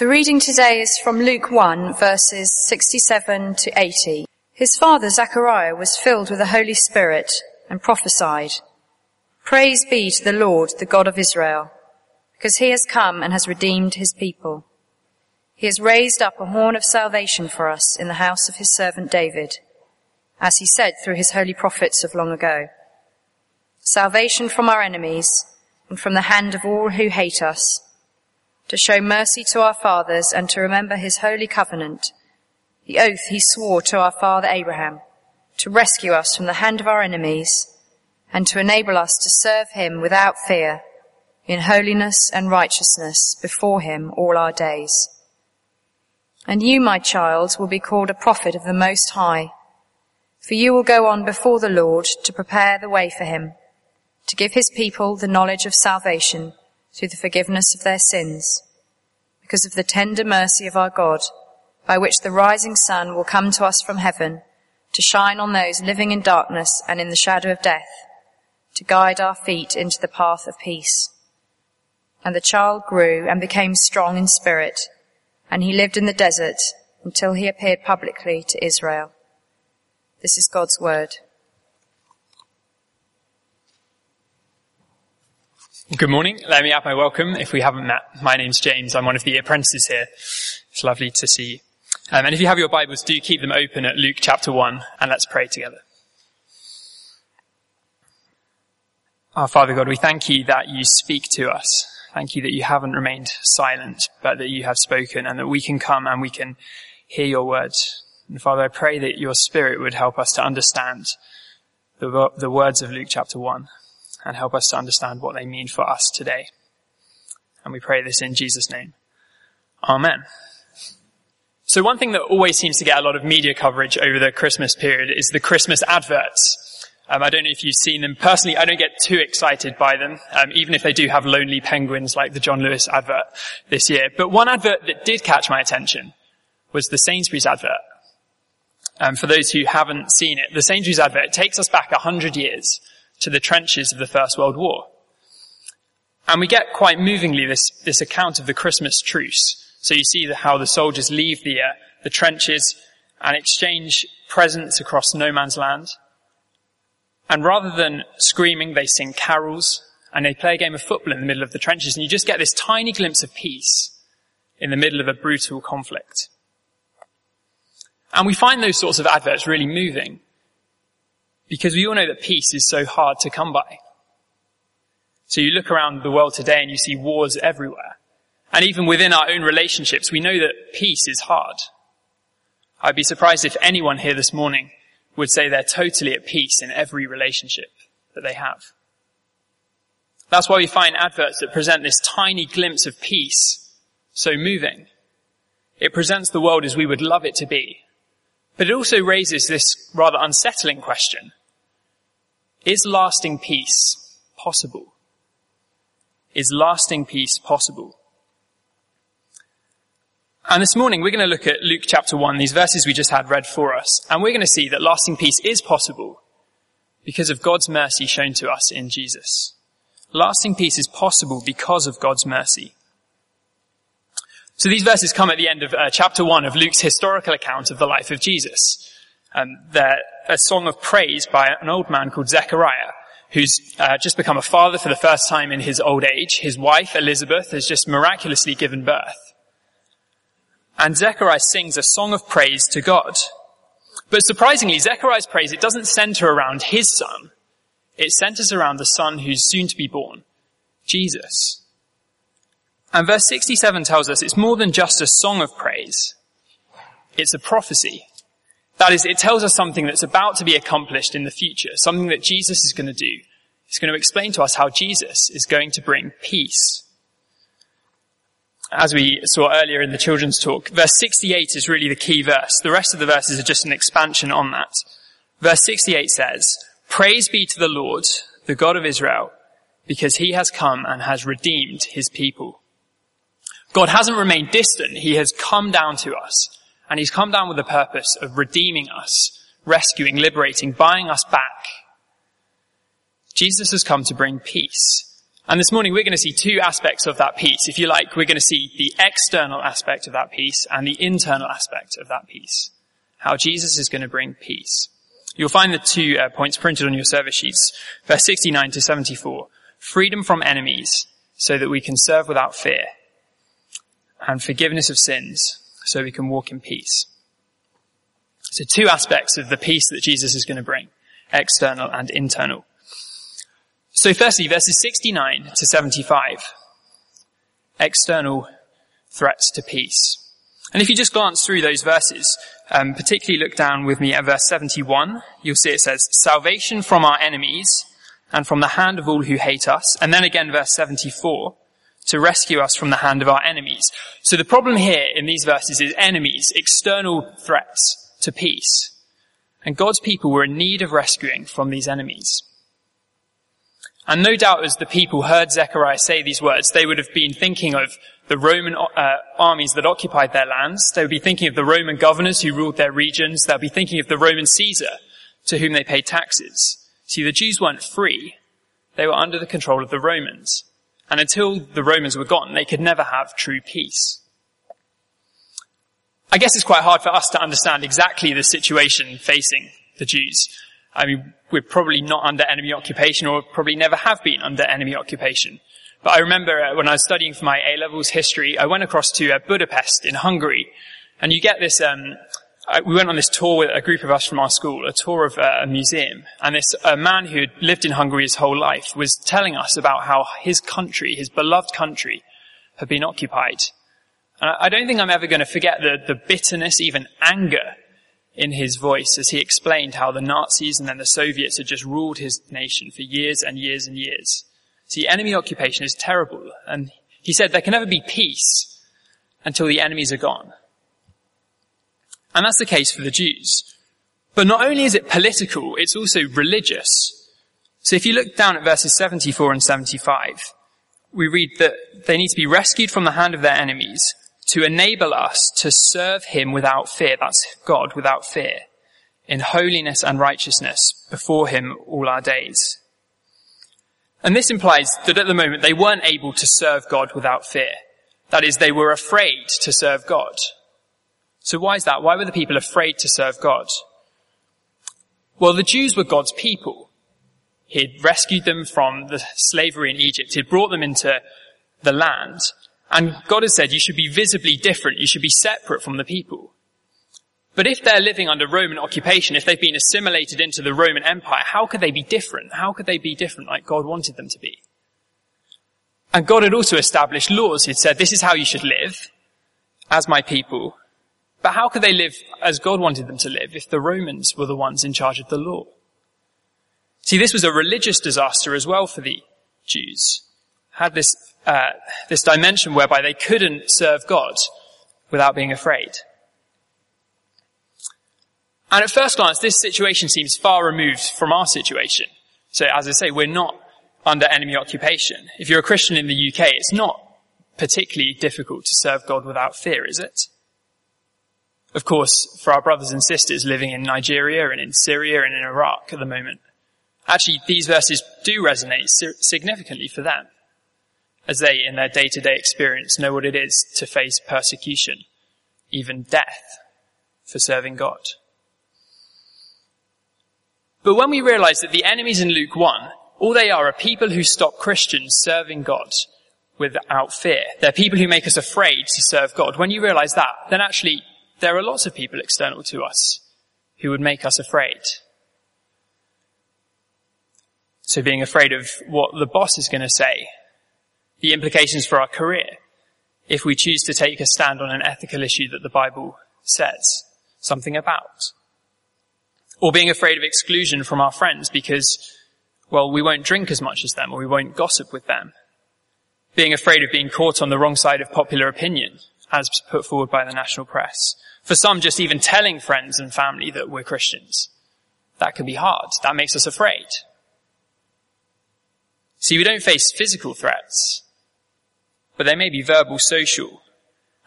The reading today is from Luke 1 verses 67 to 80. His father Zechariah was filled with the Holy Spirit and prophesied, Praise be to the Lord, the God of Israel, because he has come and has redeemed his people. He has raised up a horn of salvation for us in the house of his servant David, as he said through his holy prophets of long ago. Salvation from our enemies and from the hand of all who hate us, to show mercy to our fathers and to remember his holy covenant, the oath he swore to our father Abraham, to rescue us from the hand of our enemies and to enable us to serve him without fear in holiness and righteousness before him all our days. And you, my child, will be called a prophet of the Most High, for you will go on before the Lord to prepare the way for him, to give his people the knowledge of salvation through the forgiveness of their sins, because of the tender mercy of our God, by which the rising sun will come to us from heaven, to shine on those living in darkness and in the shadow of death, to guide our feet into the path of peace. And the child grew and became strong in spirit, and he lived in the desert until he appeared publicly to Israel. This is God's word. Good morning. Let me add my welcome. If we haven't met, my name's James. I'm one of the apprentices here. It's lovely to see you. Um, and if you have your Bibles, do keep them open at Luke chapter 1 and let's pray together. Our Father God, we thank you that you speak to us. Thank you that you haven't remained silent, but that you have spoken and that we can come and we can hear your words. And Father, I pray that your Spirit would help us to understand the, the words of Luke chapter 1 and help us to understand what they mean for us today. And we pray this in Jesus' name. Amen. So one thing that always seems to get a lot of media coverage over the Christmas period is the Christmas adverts. Um, I don't know if you've seen them. Personally, I don't get too excited by them, um, even if they do have lonely penguins like the John Lewis advert this year. But one advert that did catch my attention was the Sainsbury's advert. Um, for those who haven't seen it, the Sainsbury's advert takes us back a hundred years to the trenches of the First World War. And we get quite movingly this, this account of the Christmas truce. So you see the, how the soldiers leave the, uh, the trenches and exchange presents across no man's land. And rather than screaming, they sing carols and they play a game of football in the middle of the trenches and you just get this tiny glimpse of peace in the middle of a brutal conflict. And we find those sorts of adverts really moving because we all know that peace is so hard to come by. So you look around the world today and you see wars everywhere. And even within our own relationships, we know that peace is hard. I'd be surprised if anyone here this morning would say they're totally at peace in every relationship that they have. That's why we find adverts that present this tiny glimpse of peace so moving. It presents the world as we would love it to be. But it also raises this rather unsettling question. Is lasting peace possible? Is lasting peace possible? And this morning we're going to look at Luke chapter 1, these verses we just had read for us, and we're going to see that lasting peace is possible because of God's mercy shown to us in Jesus. Lasting peace is possible because of God's mercy. So these verses come at the end of uh, chapter 1 of Luke's historical account of the life of Jesus. Um, a song of praise by an old man called Zechariah, who's uh, just become a father for the first time in his old age. His wife, Elizabeth, has just miraculously given birth. And Zechariah sings a song of praise to God. But surprisingly, Zechariah's praise, it doesn't center around his son. It centers around the son who's soon to be born, Jesus. And verse 67 tells us it's more than just a song of praise. It's a prophecy. That is, it tells us something that's about to be accomplished in the future, something that Jesus is going to do. He's going to explain to us how Jesus is going to bring peace as we saw earlier in the children's talk, verse 68 is really the key verse. The rest of the verses are just an expansion on that. Verse 68 says, Praise be to the Lord, the God of Israel, because he has come and has redeemed his people. God hasn't remained distant. He has come down to us. And he's come down with the purpose of redeeming us, rescuing, liberating, buying us back. Jesus has come to bring peace. And this morning we're going to see two aspects of that peace. If you like, we're going to see the external aspect of that peace and the internal aspect of that peace. How Jesus is going to bring peace. You'll find the two uh, points printed on your service sheets. Verse 69 to 74. Freedom from enemies so that we can serve without fear. And forgiveness of sins so we can walk in peace. So two aspects of the peace that Jesus is going to bring. External and internal. So firstly, verses 69 to 75. External threats to peace. And if you just glance through those verses, um, particularly look down with me at verse 71, you'll see it says, salvation from our enemies and from the hand of all who hate us. And then again verse 74, to rescue us from the hand of our enemies. So the problem here in these verses is enemies, external threats to peace. And God's people were in need of rescuing from these enemies. And no doubt as the people heard Zechariah say these words, they would have been thinking of the Roman uh, armies that occupied their lands. They would be thinking of the Roman governors who ruled their regions. They'll be thinking of the Roman Caesar to whom they paid taxes. See, the Jews weren't free. They were under the control of the Romans. And until the Romans were gone, they could never have true peace. I guess it's quite hard for us to understand exactly the situation facing the Jews. I mean, we're probably not under enemy occupation or probably never have been under enemy occupation. But I remember uh, when I was studying for my A-levels history, I went across to uh, Budapest in Hungary. And you get this, um, I, we went on this tour with a group of us from our school, a tour of uh, a museum. And this uh, man who had lived in Hungary his whole life was telling us about how his country, his beloved country, had been occupied. And I don't think I'm ever going to forget the, the bitterness, even anger in his voice as he explained how the Nazis and then the Soviets had just ruled his nation for years and years and years. See, enemy occupation is terrible. And he said there can never be peace until the enemies are gone. And that's the case for the Jews. But not only is it political, it's also religious. So if you look down at verses 74 and 75, we read that they need to be rescued from the hand of their enemies to enable us to serve him without fear. That's God without fear in holiness and righteousness before him all our days. And this implies that at the moment they weren't able to serve God without fear. That is, they were afraid to serve God. So why is that? Why were the people afraid to serve God? Well, the Jews were God's people. He had rescued them from the slavery in Egypt. He had brought them into the land. And God has said you should be visibly different. You should be separate from the people. But if they're living under Roman occupation, if they've been assimilated into the Roman Empire, how could they be different? How could they be different like God wanted them to be? And God had also established laws. He'd said, this is how you should live as my people. But how could they live as God wanted them to live if the Romans were the ones in charge of the law? See, this was a religious disaster as well for the Jews. Had this, uh, this dimension whereby they couldn't serve God without being afraid. And at first glance, this situation seems far removed from our situation. So as I say, we're not under enemy occupation. If you're a Christian in the UK, it's not particularly difficult to serve God without fear, is it? Of course, for our brothers and sisters living in Nigeria and in Syria and in Iraq at the moment, actually these verses do resonate significantly for them, as they in their day-to-day experience know what it is to face persecution, even death, for serving God. But when we realize that the enemies in Luke 1, all they are are people who stop Christians serving God without fear. They're people who make us afraid to serve God. When you realize that, then actually there are lots of people external to us who would make us afraid. So being afraid of what the boss is going to say, the implications for our career, if we choose to take a stand on an ethical issue that the Bible says something about. Or being afraid of exclusion from our friends because, well, we won't drink as much as them or we won't gossip with them. Being afraid of being caught on the wrong side of popular opinion, as put forward by the national press. For some, just even telling friends and family that we're Christians. That can be hard. That makes us afraid. See, we don't face physical threats, but they may be verbal, social.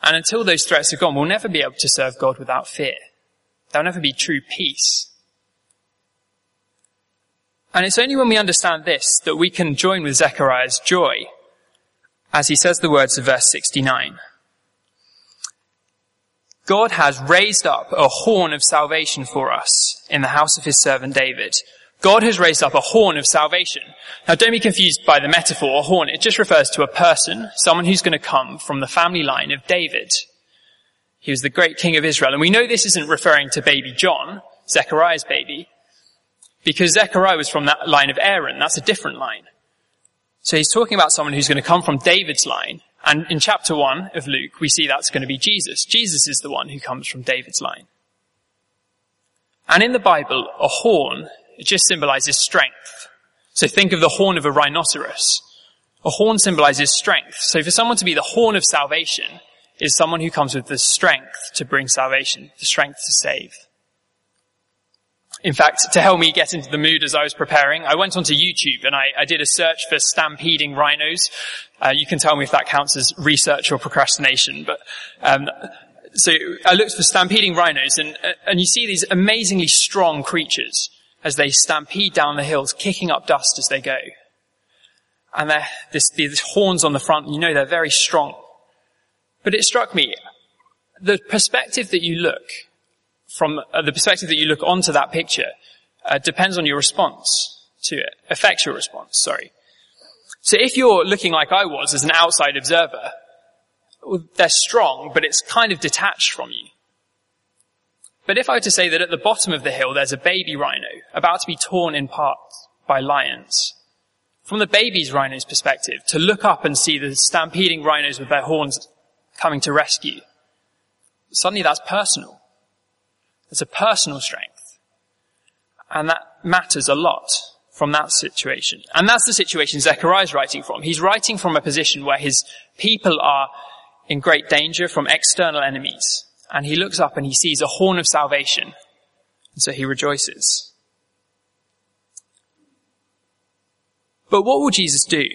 And until those threats are gone, we'll never be able to serve God without fear. There'll never be true peace. And it's only when we understand this that we can join with Zechariah's joy as he says the words of verse 69. God has raised up a horn of salvation for us in the house of his servant David. God has raised up a horn of salvation. Now don't be confused by the metaphor, a horn. It just refers to a person, someone who's going to come from the family line of David. He was the great king of Israel. And we know this isn't referring to baby John, Zechariah's baby, because Zechariah was from that line of Aaron. That's a different line. So he's talking about someone who's going to come from David's line. And in chapter one of Luke, we see that's going to be Jesus. Jesus is the one who comes from David's line. And in the Bible, a horn, it just symbolizes strength. So think of the horn of a rhinoceros. A horn symbolizes strength. So for someone to be the horn of salvation is someone who comes with the strength to bring salvation, the strength to save. In fact, to help me get into the mood as I was preparing, I went onto YouTube and I, I did a search for stampeding rhinos. Uh, you can tell me if that counts as research or procrastination, but um, so I looked for stampeding rhinos, and and you see these amazingly strong creatures as they stampede down the hills, kicking up dust as they go. And they're this, these horns on the front, you know they're very strong. But it struck me, the perspective that you look from uh, the perspective that you look onto that picture uh, depends on your response to it, affects your response, sorry. So if you're looking like I was as an outside observer, they're strong, but it's kind of detached from you. But if I were to say that at the bottom of the hill there's a baby rhino about to be torn in parts by lions, from the baby's rhino's perspective, to look up and see the stampeding rhinos with their horns coming to rescue, suddenly that's personal. It's a personal strength. And that matters a lot from that situation. And that's the situation Zechariah is writing from. He's writing from a position where his people are in great danger from external enemies. And he looks up and he sees a horn of salvation. And so he rejoices. But what will Jesus do?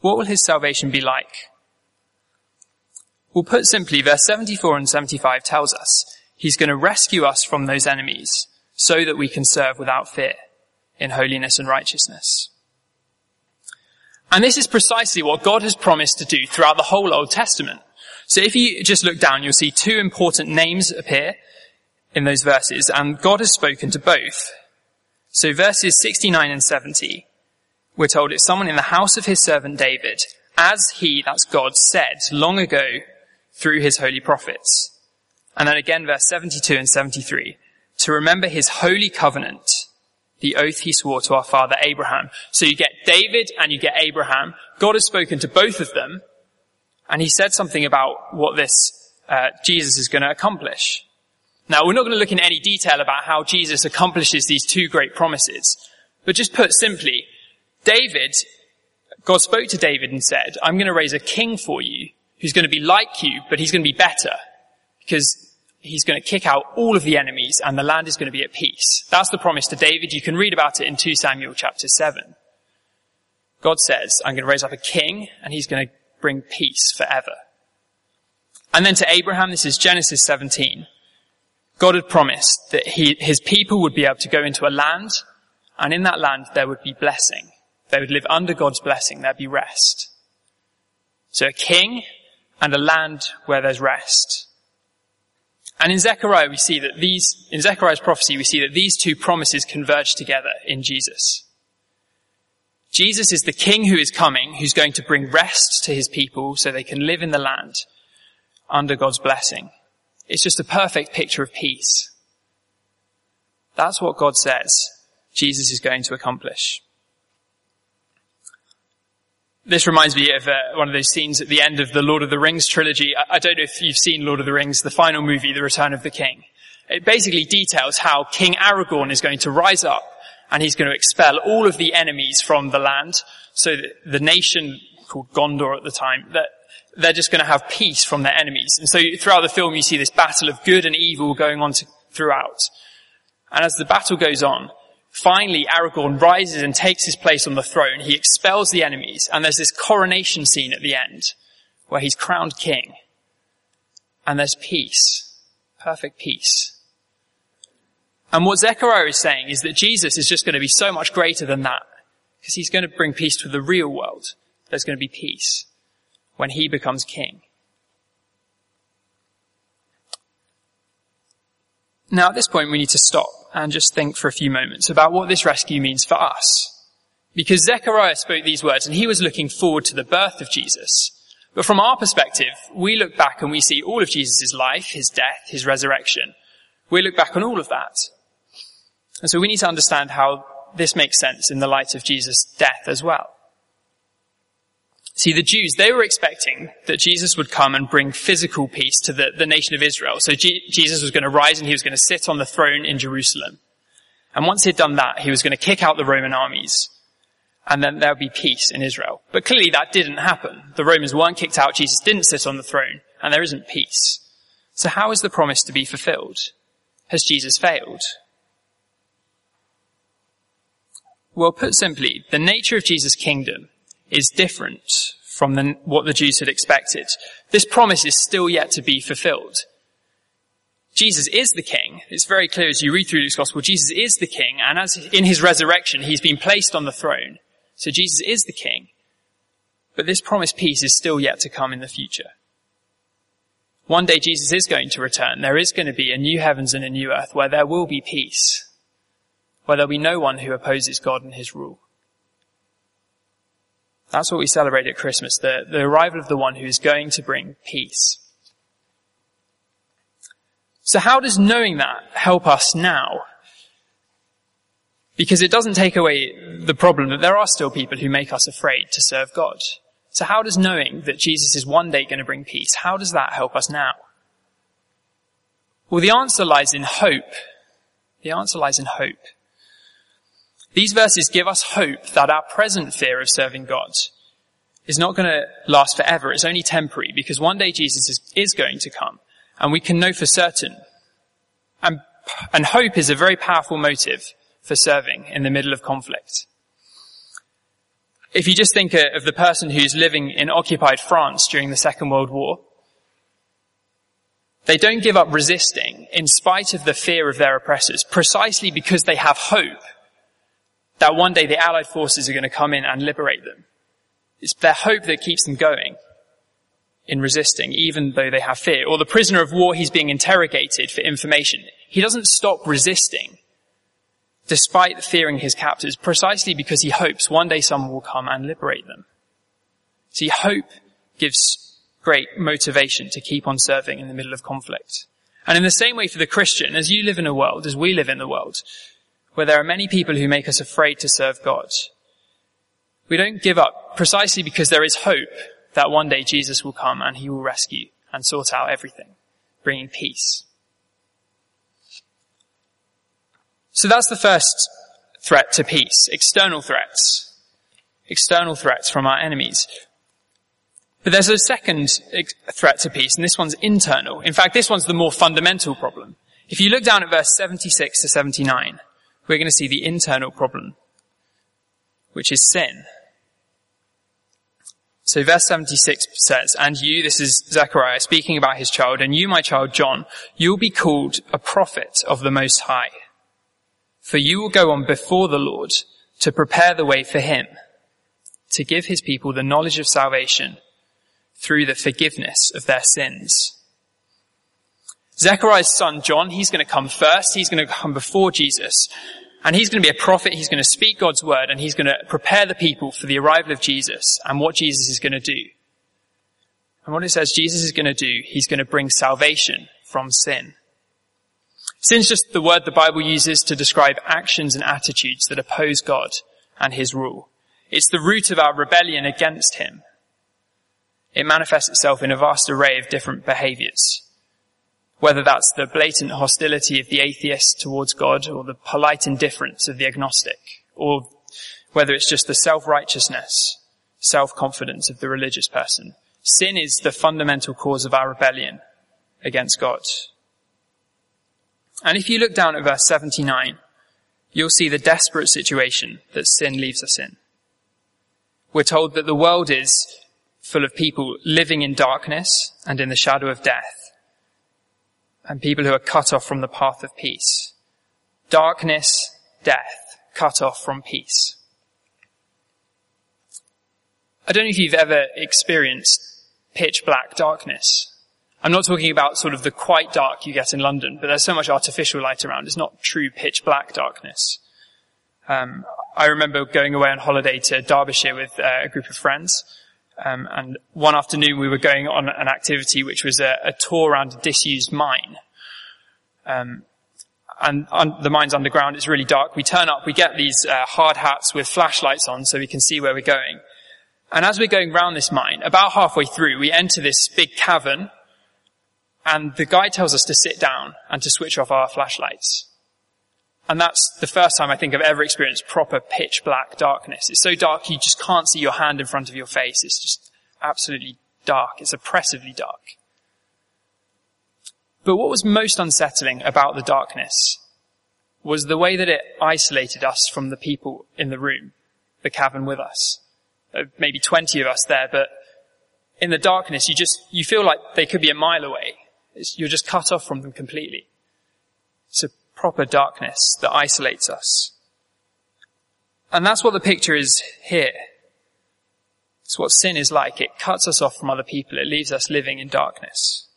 What will his salvation be like? Well, put simply, verse 74 and 75 tells us He's going to rescue us from those enemies so that we can serve without fear in holiness and righteousness. And this is precisely what God has promised to do throughout the whole Old Testament. So if you just look down, you'll see two important names appear in those verses, and God has spoken to both. So verses 69 and 70, we're told it's someone in the house of his servant David, as he, that's God, said long ago through his holy prophets. And then again, verse 72 and 73, to remember his holy covenant, the oath he swore to our father Abraham. So you get David and you get Abraham. God has spoken to both of them, and he said something about what this uh, Jesus is going to accomplish. Now, we're not going to look in any detail about how Jesus accomplishes these two great promises, but just put simply, David, God spoke to David and said, I'm going to raise a king for you who's going to be like you, but he's going to be better because he's going to kick out all of the enemies and the land is going to be at peace. That's the promise to David. You can read about it in 2 Samuel chapter 7. God says, I'm going to raise up a king and he's going to bring peace forever. And then to Abraham, this is Genesis 17. God had promised that he, his people would be able to go into a land and in that land there would be blessing. They would live under God's blessing. There'd be rest. So a king and a land where there's rest. And in Zechariah, we see that these, in Zechariah's prophecy, we see that these two promises converge together in Jesus. Jesus is the king who is coming, who's going to bring rest to his people so they can live in the land under God's blessing. It's just a perfect picture of peace. That's what God says Jesus is going to accomplish. This reminds me of uh, one of those scenes at the end of the Lord of the Rings trilogy. I, I don't know if you've seen Lord of the Rings, the final movie, The Return of the King. It basically details how King Aragorn is going to rise up and he's going to expel all of the enemies from the land. So that the nation called Gondor at the time, that they're just going to have peace from their enemies. And so throughout the film you see this battle of good and evil going on to, throughout. And as the battle goes on, Finally, Aragorn rises and takes his place on the throne. He expels the enemies, and there's this coronation scene at the end where he's crowned king. And there's peace. Perfect peace. And what Zechariah is saying is that Jesus is just going to be so much greater than that. Because he's going to bring peace to the real world. There's going to be peace when he becomes king. Now at this point we need to stop and just think for a few moments about what this rescue means for us. Because Zechariah spoke these words and he was looking forward to the birth of Jesus. But from our perspective, we look back and we see all of Jesus' life, his death, his resurrection. We look back on all of that. And so we need to understand how this makes sense in the light of Jesus' death as well. See, the Jews, they were expecting that Jesus would come and bring physical peace to the, the nation of Israel. So G- Jesus was going to rise and he was going to sit on the throne in Jerusalem. And once he'd done that, he was going to kick out the Roman armies. And then there would be peace in Israel. But clearly that didn't happen. The Romans weren't kicked out, Jesus didn't sit on the throne, and there isn't peace. So how is the promise to be fulfilled? Has Jesus failed? Well, put simply, the nature of Jesus' kingdom is different from the, what the Jews had expected. This promise is still yet to be fulfilled. Jesus is the king. It's very clear as you read through Luke's gospel, Jesus is the king, and as in his resurrection, he's been placed on the throne. So Jesus is the king. But this promised peace is still yet to come in the future. One day Jesus is going to return. There is going to be a new heavens and a new earth where there will be peace, where there'll be no one who opposes God and his rule. That's what we celebrate at Christmas, the, the arrival of the one who is going to bring peace. So how does knowing that help us now? Because it doesn't take away the problem that there are still people who make us afraid to serve God. So how does knowing that Jesus is one day going to bring peace, how does that help us now? Well, the answer lies in hope. The answer lies in hope. These verses give us hope that our present fear of serving God is not going to last forever. It's only temporary because one day Jesus is, is going to come and we can know for certain. And, and hope is a very powerful motive for serving in the middle of conflict. If you just think of the person who's living in occupied France during the Second World War, they don't give up resisting in spite of the fear of their oppressors, precisely because they have hope that one day the Allied forces are going to come in and liberate them. It's their hope that keeps them going in resisting, even though they have fear. Or the prisoner of war, he's being interrogated for information. He doesn't stop resisting despite fearing his captors precisely because he hopes one day someone will come and liberate them. See, hope gives great motivation to keep on serving in the middle of conflict. And in the same way for the Christian, as you live in a world, as we live in the world, where there are many people who make us afraid to serve God. We don't give up precisely because there is hope that one day Jesus will come and he will rescue and sort out everything, bringing peace. So that's the first threat to peace, external threats. External threats from our enemies. But there's a second threat to peace, and this one's internal. In fact, this one's the more fundamental problem. If you look down at verse 76 to 79, we're going to see the internal problem, which is sin. So verse 76 says, And you, this is Zechariah speaking about his child, and you, my child John, you will be called a prophet of the Most High. For you will go on before the Lord to prepare the way for him, to give his people the knowledge of salvation through the forgiveness of their sins Zechariah's son John, he's going to come first. He's going to come before Jesus. And he's going to be a prophet. He's going to speak God's word and he's going to prepare the people for the arrival of Jesus and what Jesus is going to do. And what it says Jesus is going to do, he's going to bring salvation from sin. Sin's just the word the Bible uses to describe actions and attitudes that oppose God and his rule. It's the root of our rebellion against him. It manifests itself in a vast array of different behaviors. Whether that's the blatant hostility of the atheist towards God or the polite indifference of the agnostic, or whether it's just the self-righteousness, self-confidence of the religious person. Sin is the fundamental cause of our rebellion against God. And if you look down at verse 79, you'll see the desperate situation that sin leaves us in. We're told that the world is full of people living in darkness and in the shadow of death and people who are cut off from the path of peace. Darkness, death, cut off from peace. I don't know if you've ever experienced pitch black darkness. I'm not talking about sort of the quite dark you get in London, but there's so much artificial light around. It's not true pitch black darkness. Um, I remember going away on holiday to Derbyshire with uh, a group of friends, um, and one afternoon we were going on an activity which was a, a tour around a disused mine. Um, and the mine's underground. It's really dark. We turn up. We get these uh, hard hats with flashlights on so we can see where we're going. And as we're going round this mine, about halfway through, we enter this big cavern, and the guide tells us to sit down and to switch off our flashlights. And that's the first time I think I've ever experienced proper pitch black darkness. It's so dark you just can't see your hand in front of your face. It's just absolutely dark. It's oppressively dark. But what was most unsettling about the darkness was the way that it isolated us from the people in the room, the cavern with us. Uh, maybe 20 of us there, but in the darkness, you just, you feel like they could be a mile away. It's, you're just cut off from them completely. A proper darkness that isolates us. And that's what the picture is here. It's what sin is like. It cuts us off from other people. It leaves us living in darkness.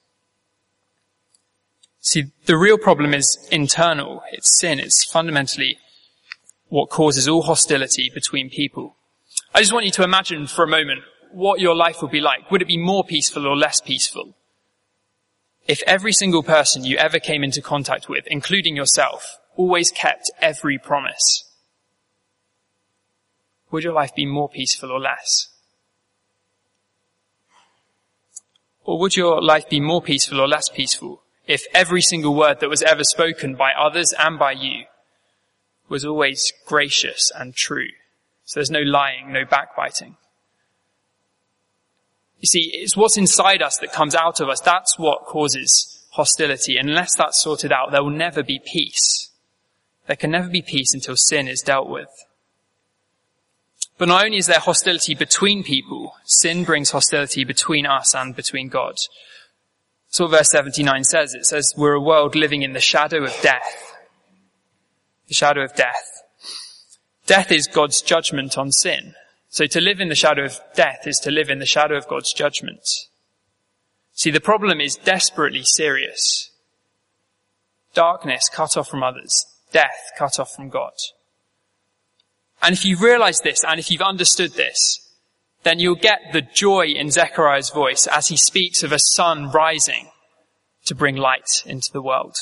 See, the real problem is internal. It's sin. It's fundamentally what causes all hostility between people. I just want you to imagine for a moment what your life would be like. Would it be more peaceful or less peaceful? If every single person you ever came into contact with, including yourself, always kept every promise, would your life be more peaceful or less? Or would your life be more peaceful or less peaceful if every single word that was ever spoken by others and by you was always gracious and true? So there's no lying, no backbiting. You see, it's what's inside us that comes out of us. That's what causes hostility. Unless that's sorted out, there will never be peace. There can never be peace until sin is dealt with. But not only is there hostility between people, sin brings hostility between us and between God. So verse 79 says. It says, we're a world living in the shadow of death. The shadow of death. Death is God's judgment on sin. So to live in the shadow of death is to live in the shadow of God's judgment. See, the problem is desperately serious. Darkness cut off from others. Death cut off from God. And if you realize this and if you've understood this, then you'll get the joy in Zechariah's voice as he speaks of a sun rising to bring light into the world.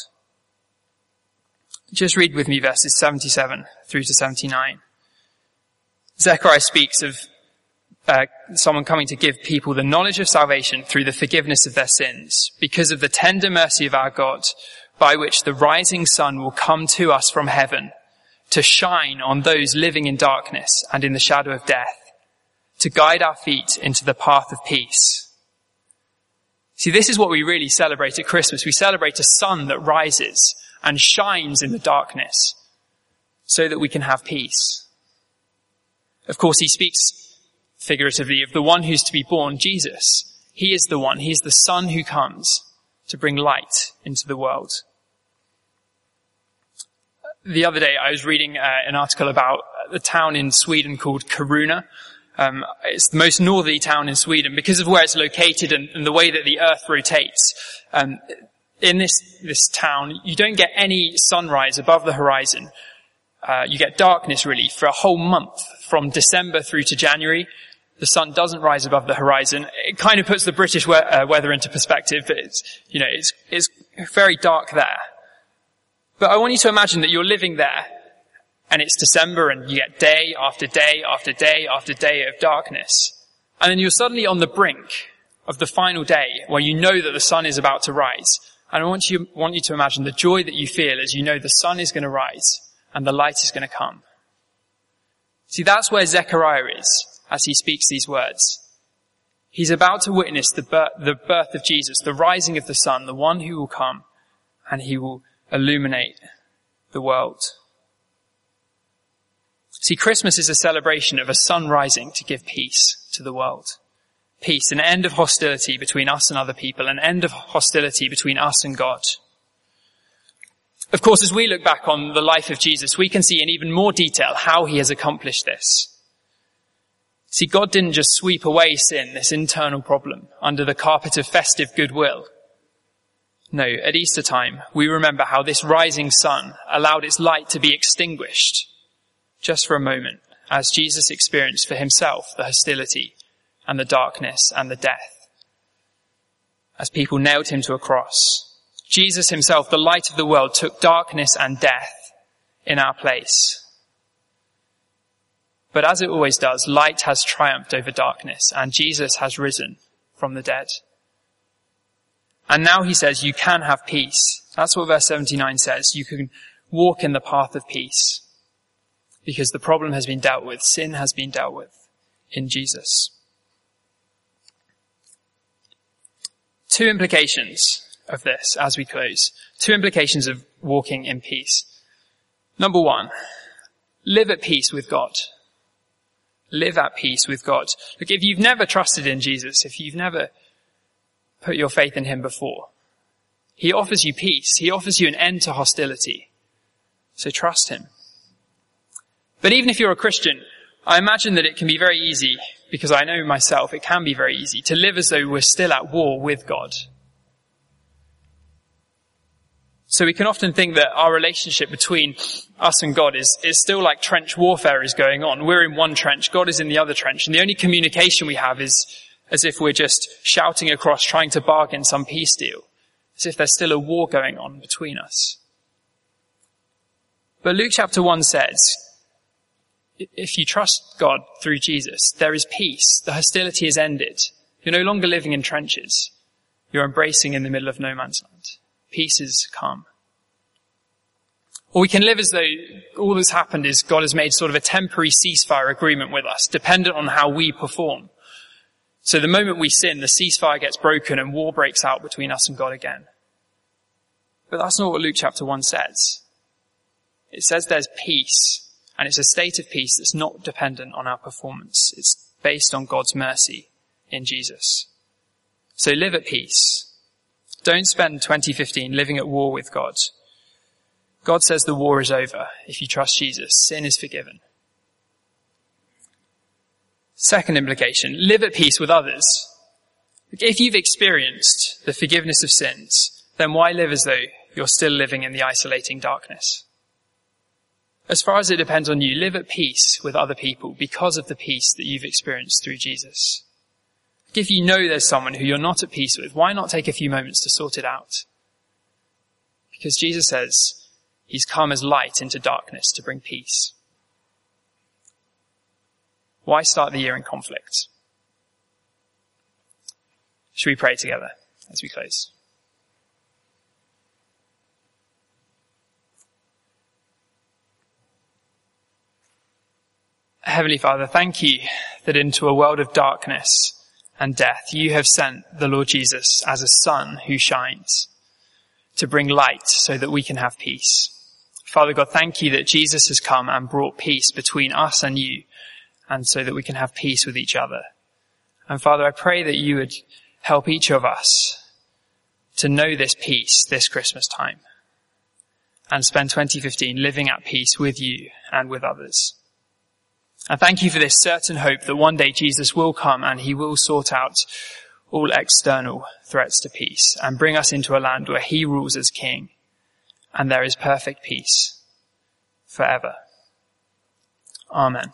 Just read with me verses 77 through to 79. Zechariah speaks of uh, someone coming to give people the knowledge of salvation through the forgiveness of their sins because of the tender mercy of our God by which the rising sun will come to us from heaven to shine on those living in darkness and in the shadow of death, to guide our feet into the path of peace. See, this is what we really celebrate at Christmas. We celebrate a sun that rises and shines in the darkness so that we can have peace. Of course, he speaks figuratively of the one who's to be born, Jesus. He is the one. He is the son who comes to bring light into the world. The other day I was reading uh, an article about the town in Sweden called Kiruna. Um, it's the most northerly town in Sweden because of where it's located and, and the way that the earth rotates. Um, in this, this town, you don't get any sunrise above the horizon. Uh, you get darkness really for a whole month from December through to January. The sun doesn't rise above the horizon. It kind of puts the British we- uh, weather into perspective, it's, you know, it's, it's very dark there. But I want you to imagine that you're living there and it's December and you get day after day after day after day of darkness. And then you're suddenly on the brink of the final day where you know that the sun is about to rise and I want you, want you to imagine the joy that you feel as you know the sun is going to rise and the light is going to come. See, that's where Zechariah is as he speaks these words. He's about to witness the birth, the birth of Jesus, the rising of the sun, the one who will come and he will illuminate the world. See, Christmas is a celebration of a sun rising to give peace to the world peace, an end of hostility between us and other people, an end of hostility between us and God. Of course, as we look back on the life of Jesus, we can see in even more detail how he has accomplished this. See, God didn't just sweep away sin, this internal problem, under the carpet of festive goodwill. No, at Easter time, we remember how this rising sun allowed its light to be extinguished just for a moment as Jesus experienced for himself the hostility and the darkness and the death. As people nailed him to a cross, Jesus himself, the light of the world, took darkness and death in our place. But as it always does, light has triumphed over darkness and Jesus has risen from the dead. And now he says you can have peace. That's what verse 79 says. You can walk in the path of peace because the problem has been dealt with. Sin has been dealt with in Jesus. Two implications of this as we close. Two implications of walking in peace. Number one, live at peace with God. Live at peace with God. Look, if you've never trusted in Jesus, if you've never put your faith in Him before, He offers you peace. He offers you an end to hostility. So trust Him. But even if you're a Christian, I imagine that it can be very easy, because I know myself, it can be very easy to live as though we're still at war with God. So we can often think that our relationship between us and God is, is still like trench warfare is going on. We're in one trench, God is in the other trench, and the only communication we have is as if we're just shouting across trying to bargain some peace deal, as if there's still a war going on between us. But Luke chapter 1 says, if you trust God through Jesus, there is peace. The hostility is ended. You're no longer living in trenches. You're embracing in the middle of no man's land peace has come. Or we can live as though all that's happened is God has made sort of a temporary ceasefire agreement with us, dependent on how we perform. So the moment we sin, the ceasefire gets broken and war breaks out between us and God again. But that's not what Luke chapter 1 says. It says there's peace, and it's a state of peace that's not dependent on our performance. It's based on God's mercy in Jesus. So live at peace. Don't spend 2015 living at war with God. God says the war is over. If you trust Jesus, sin is forgiven. Second implication, live at peace with others. If you've experienced the forgiveness of sins, then why live as though you're still living in the isolating darkness? As far as it depends on you, live at peace with other people because of the peace that you've experienced through Jesus. If you know there's someone who you're not at peace with, why not take a few moments to sort it out? Because Jesus says he's come as light into darkness to bring peace. Why start the year in conflict? Should we pray together as we close? Heavenly Father, thank you that into a world of darkness, and death, you have sent the Lord Jesus as a sun who shines to bring light so that we can have peace. Father God, thank you that Jesus has come and brought peace between us and you and so that we can have peace with each other. And Father, I pray that you would help each of us to know this peace this Christmas time and spend 2015 living at peace with you and with others. And thank you for this certain hope that one day Jesus will come and he will sort out all external threats to peace and bring us into a land where he rules as king and there is perfect peace forever. Amen.